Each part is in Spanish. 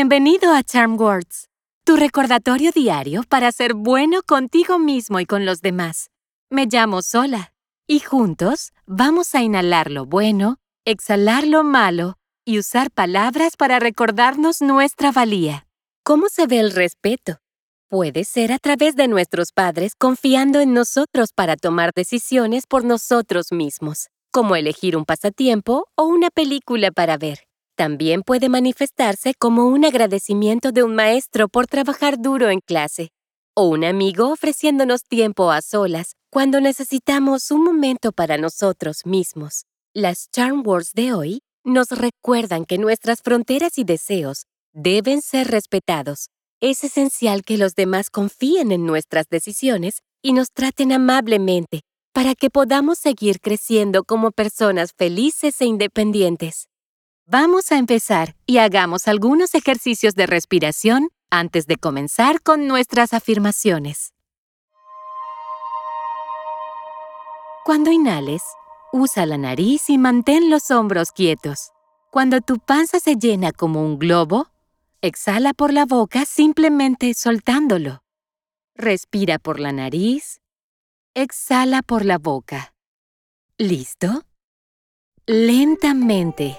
Bienvenido a Charm Words, tu recordatorio diario para ser bueno contigo mismo y con los demás. Me llamo Sola y juntos vamos a inhalar lo bueno, exhalar lo malo y usar palabras para recordarnos nuestra valía. ¿Cómo se ve el respeto? Puede ser a través de nuestros padres confiando en nosotros para tomar decisiones por nosotros mismos, como elegir un pasatiempo o una película para ver. También puede manifestarse como un agradecimiento de un maestro por trabajar duro en clase, o un amigo ofreciéndonos tiempo a solas cuando necesitamos un momento para nosotros mismos. Las Charm Words de hoy nos recuerdan que nuestras fronteras y deseos deben ser respetados. Es esencial que los demás confíen en nuestras decisiones y nos traten amablemente para que podamos seguir creciendo como personas felices e independientes. Vamos a empezar y hagamos algunos ejercicios de respiración antes de comenzar con nuestras afirmaciones. Cuando inhales, usa la nariz y mantén los hombros quietos. Cuando tu panza se llena como un globo, exhala por la boca simplemente soltándolo. Respira por la nariz, exhala por la boca. ¿Listo? Lentamente.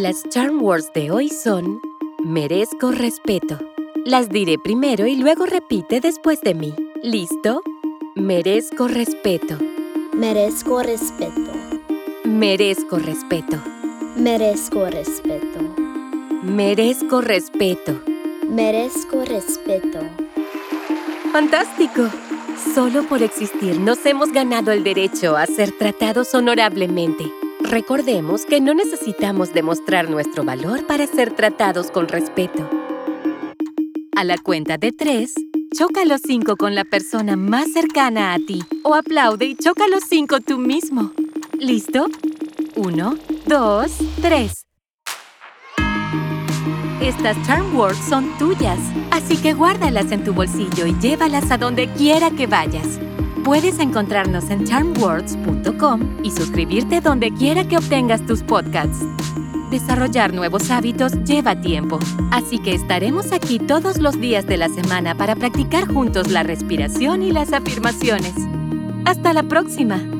Las charm words de hoy son merezco respeto. Las diré primero y luego repite después de mí. ¿Listo? Merezco respeto. Merezco respeto. Merezco respeto. Merezco respeto. Merezco respeto. Merezco respeto. ¡Fantástico! Solo por existir nos hemos ganado el derecho a ser tratados honorablemente. Recordemos que no necesitamos demostrar nuestro valor para ser tratados con respeto. A la cuenta de tres, choca los cinco con la persona más cercana a ti o aplaude y choca los cinco tú mismo. ¿Listo? Uno, dos, tres. Estas Charm Words son tuyas, así que guárdalas en tu bolsillo y llévalas a donde quiera que vayas. Puedes encontrarnos en charmwords.com y suscribirte donde quiera que obtengas tus podcasts. Desarrollar nuevos hábitos lleva tiempo, así que estaremos aquí todos los días de la semana para practicar juntos la respiración y las afirmaciones. ¡Hasta la próxima!